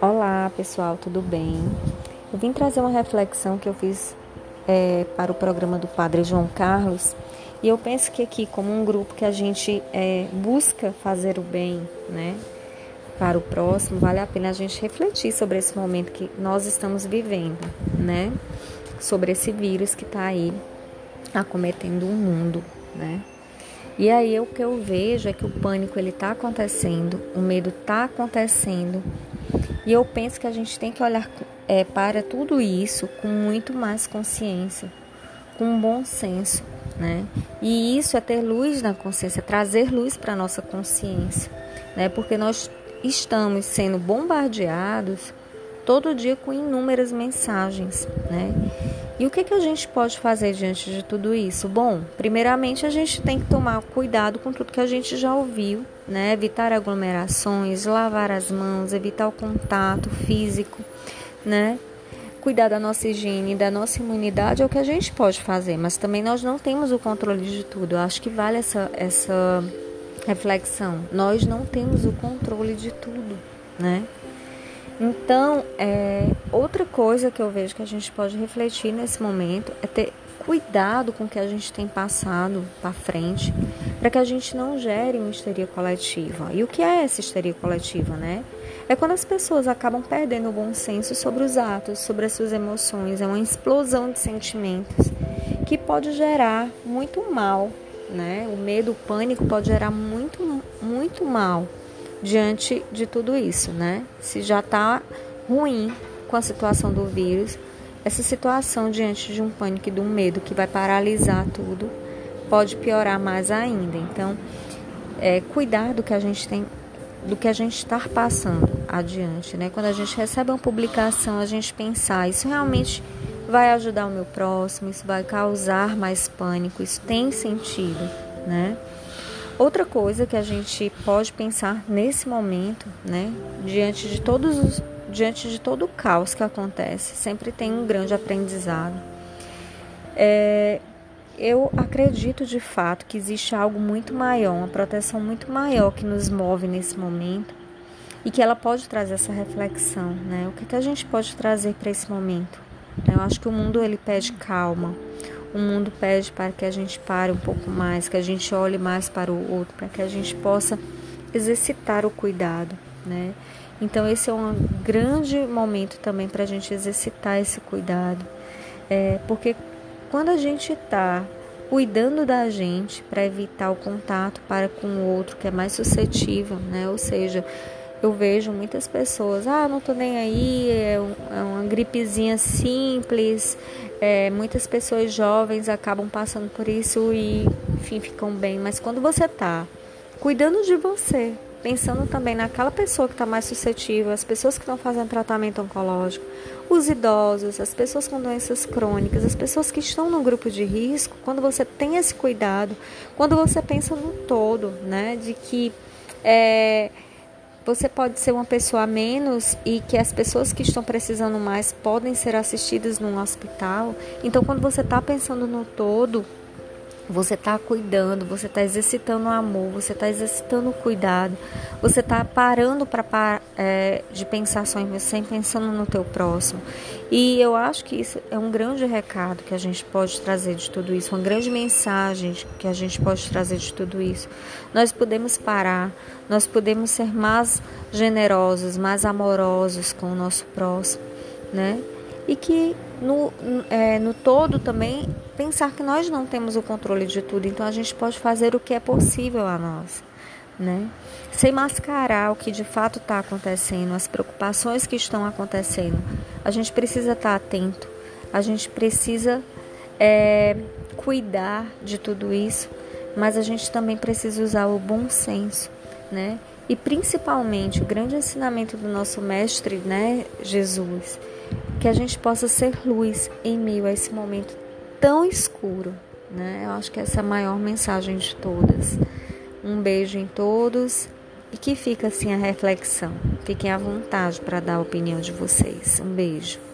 Olá pessoal, tudo bem? Eu vim trazer uma reflexão que eu fiz é, para o programa do Padre João Carlos e eu penso que aqui, como um grupo que a gente é, busca fazer o bem, né, para o próximo, vale a pena a gente refletir sobre esse momento que nós estamos vivendo, né, sobre esse vírus que está aí acometendo o mundo, né. E aí o que eu vejo é que o pânico ele está acontecendo, o medo está acontecendo e eu penso que a gente tem que olhar é, para tudo isso com muito mais consciência, com bom senso, né? E isso é ter luz na consciência, trazer luz para a nossa consciência, né? Porque nós estamos sendo bombardeados todo dia com inúmeras mensagens, né? E o que, que a gente pode fazer diante de tudo isso? Bom, primeiramente a gente tem que tomar cuidado com tudo que a gente já ouviu, né? Evitar aglomerações, lavar as mãos, evitar o contato físico, né? Cuidar da nossa higiene, da nossa imunidade é o que a gente pode fazer, mas também nós não temos o controle de tudo. Eu acho que vale essa, essa reflexão. Nós não temos o controle de tudo, né? Então, é, outra coisa que eu vejo que a gente pode refletir nesse momento é ter cuidado com o que a gente tem passado para frente, para que a gente não gere uma histeria coletiva. E o que é essa histeria coletiva, né? É quando as pessoas acabam perdendo o bom senso sobre os atos, sobre as suas emoções, é uma explosão de sentimentos que pode gerar muito mal, né? O medo, o pânico pode gerar muito, muito mal diante de tudo isso, né? Se já está ruim com a situação do vírus, essa situação diante de um pânico e de um medo que vai paralisar tudo pode piorar mais ainda. Então, é, cuidar do que a gente tem, do que a gente está passando adiante, né? Quando a gente recebe uma publicação, a gente pensar isso realmente vai ajudar o meu próximo, isso vai causar mais pânico, isso tem sentido, né? Outra coisa que a gente pode pensar nesse momento, né, diante de todos os, diante de todo o caos que acontece, sempre tem um grande aprendizado. É, eu acredito de fato que existe algo muito maior, uma proteção muito maior que nos move nesse momento e que ela pode trazer essa reflexão, né? O que, que a gente pode trazer para esse momento? Eu acho que o mundo ele pede calma, o mundo pede para que a gente pare um pouco mais, que a gente olhe mais para o outro, para que a gente possa exercitar o cuidado, né? Então esse é um grande momento também para a gente exercitar esse cuidado, é, porque quando a gente está cuidando da gente para evitar o contato para com o outro que é mais suscetível, né? Ou seja, eu vejo muitas pessoas, ah, não tô nem aí, é, é uma gripezinha simples. É, muitas pessoas jovens acabam passando por isso e, enfim, ficam bem. Mas quando você tá cuidando de você, pensando também naquela pessoa que está mais suscetível, as pessoas que estão fazendo tratamento oncológico, os idosos, as pessoas com doenças crônicas, as pessoas que estão no grupo de risco, quando você tem esse cuidado, quando você pensa no todo, né, de que é, você pode ser uma pessoa a menos e que as pessoas que estão precisando mais podem ser assistidas num hospital. Então, quando você está pensando no todo, você está cuidando, você está exercitando o amor, você está exercitando o cuidado, você está parando para é, de pensar só em você, pensando no teu próximo. E eu acho que isso é um grande recado que a gente pode trazer de tudo isso, uma grande mensagem que a gente pode trazer de tudo isso. Nós podemos parar, nós podemos ser mais generosos, mais amorosos com o nosso próximo, né? E que no, é, no todo também pensar que nós não temos o controle de tudo, então a gente pode fazer o que é possível a nós, né? Sem mascarar o que de fato está acontecendo, as preocupações que estão acontecendo. A gente precisa estar tá atento, a gente precisa é, cuidar de tudo isso, mas a gente também precisa usar o bom senso, né? E principalmente o grande ensinamento do nosso mestre, né, Jesus, que a gente possa ser luz em meio a esse momento tão escuro, né? Eu acho que essa é a maior mensagem de todas. Um beijo em todos e que fica assim a reflexão. Fiquem à vontade para dar a opinião de vocês. Um beijo.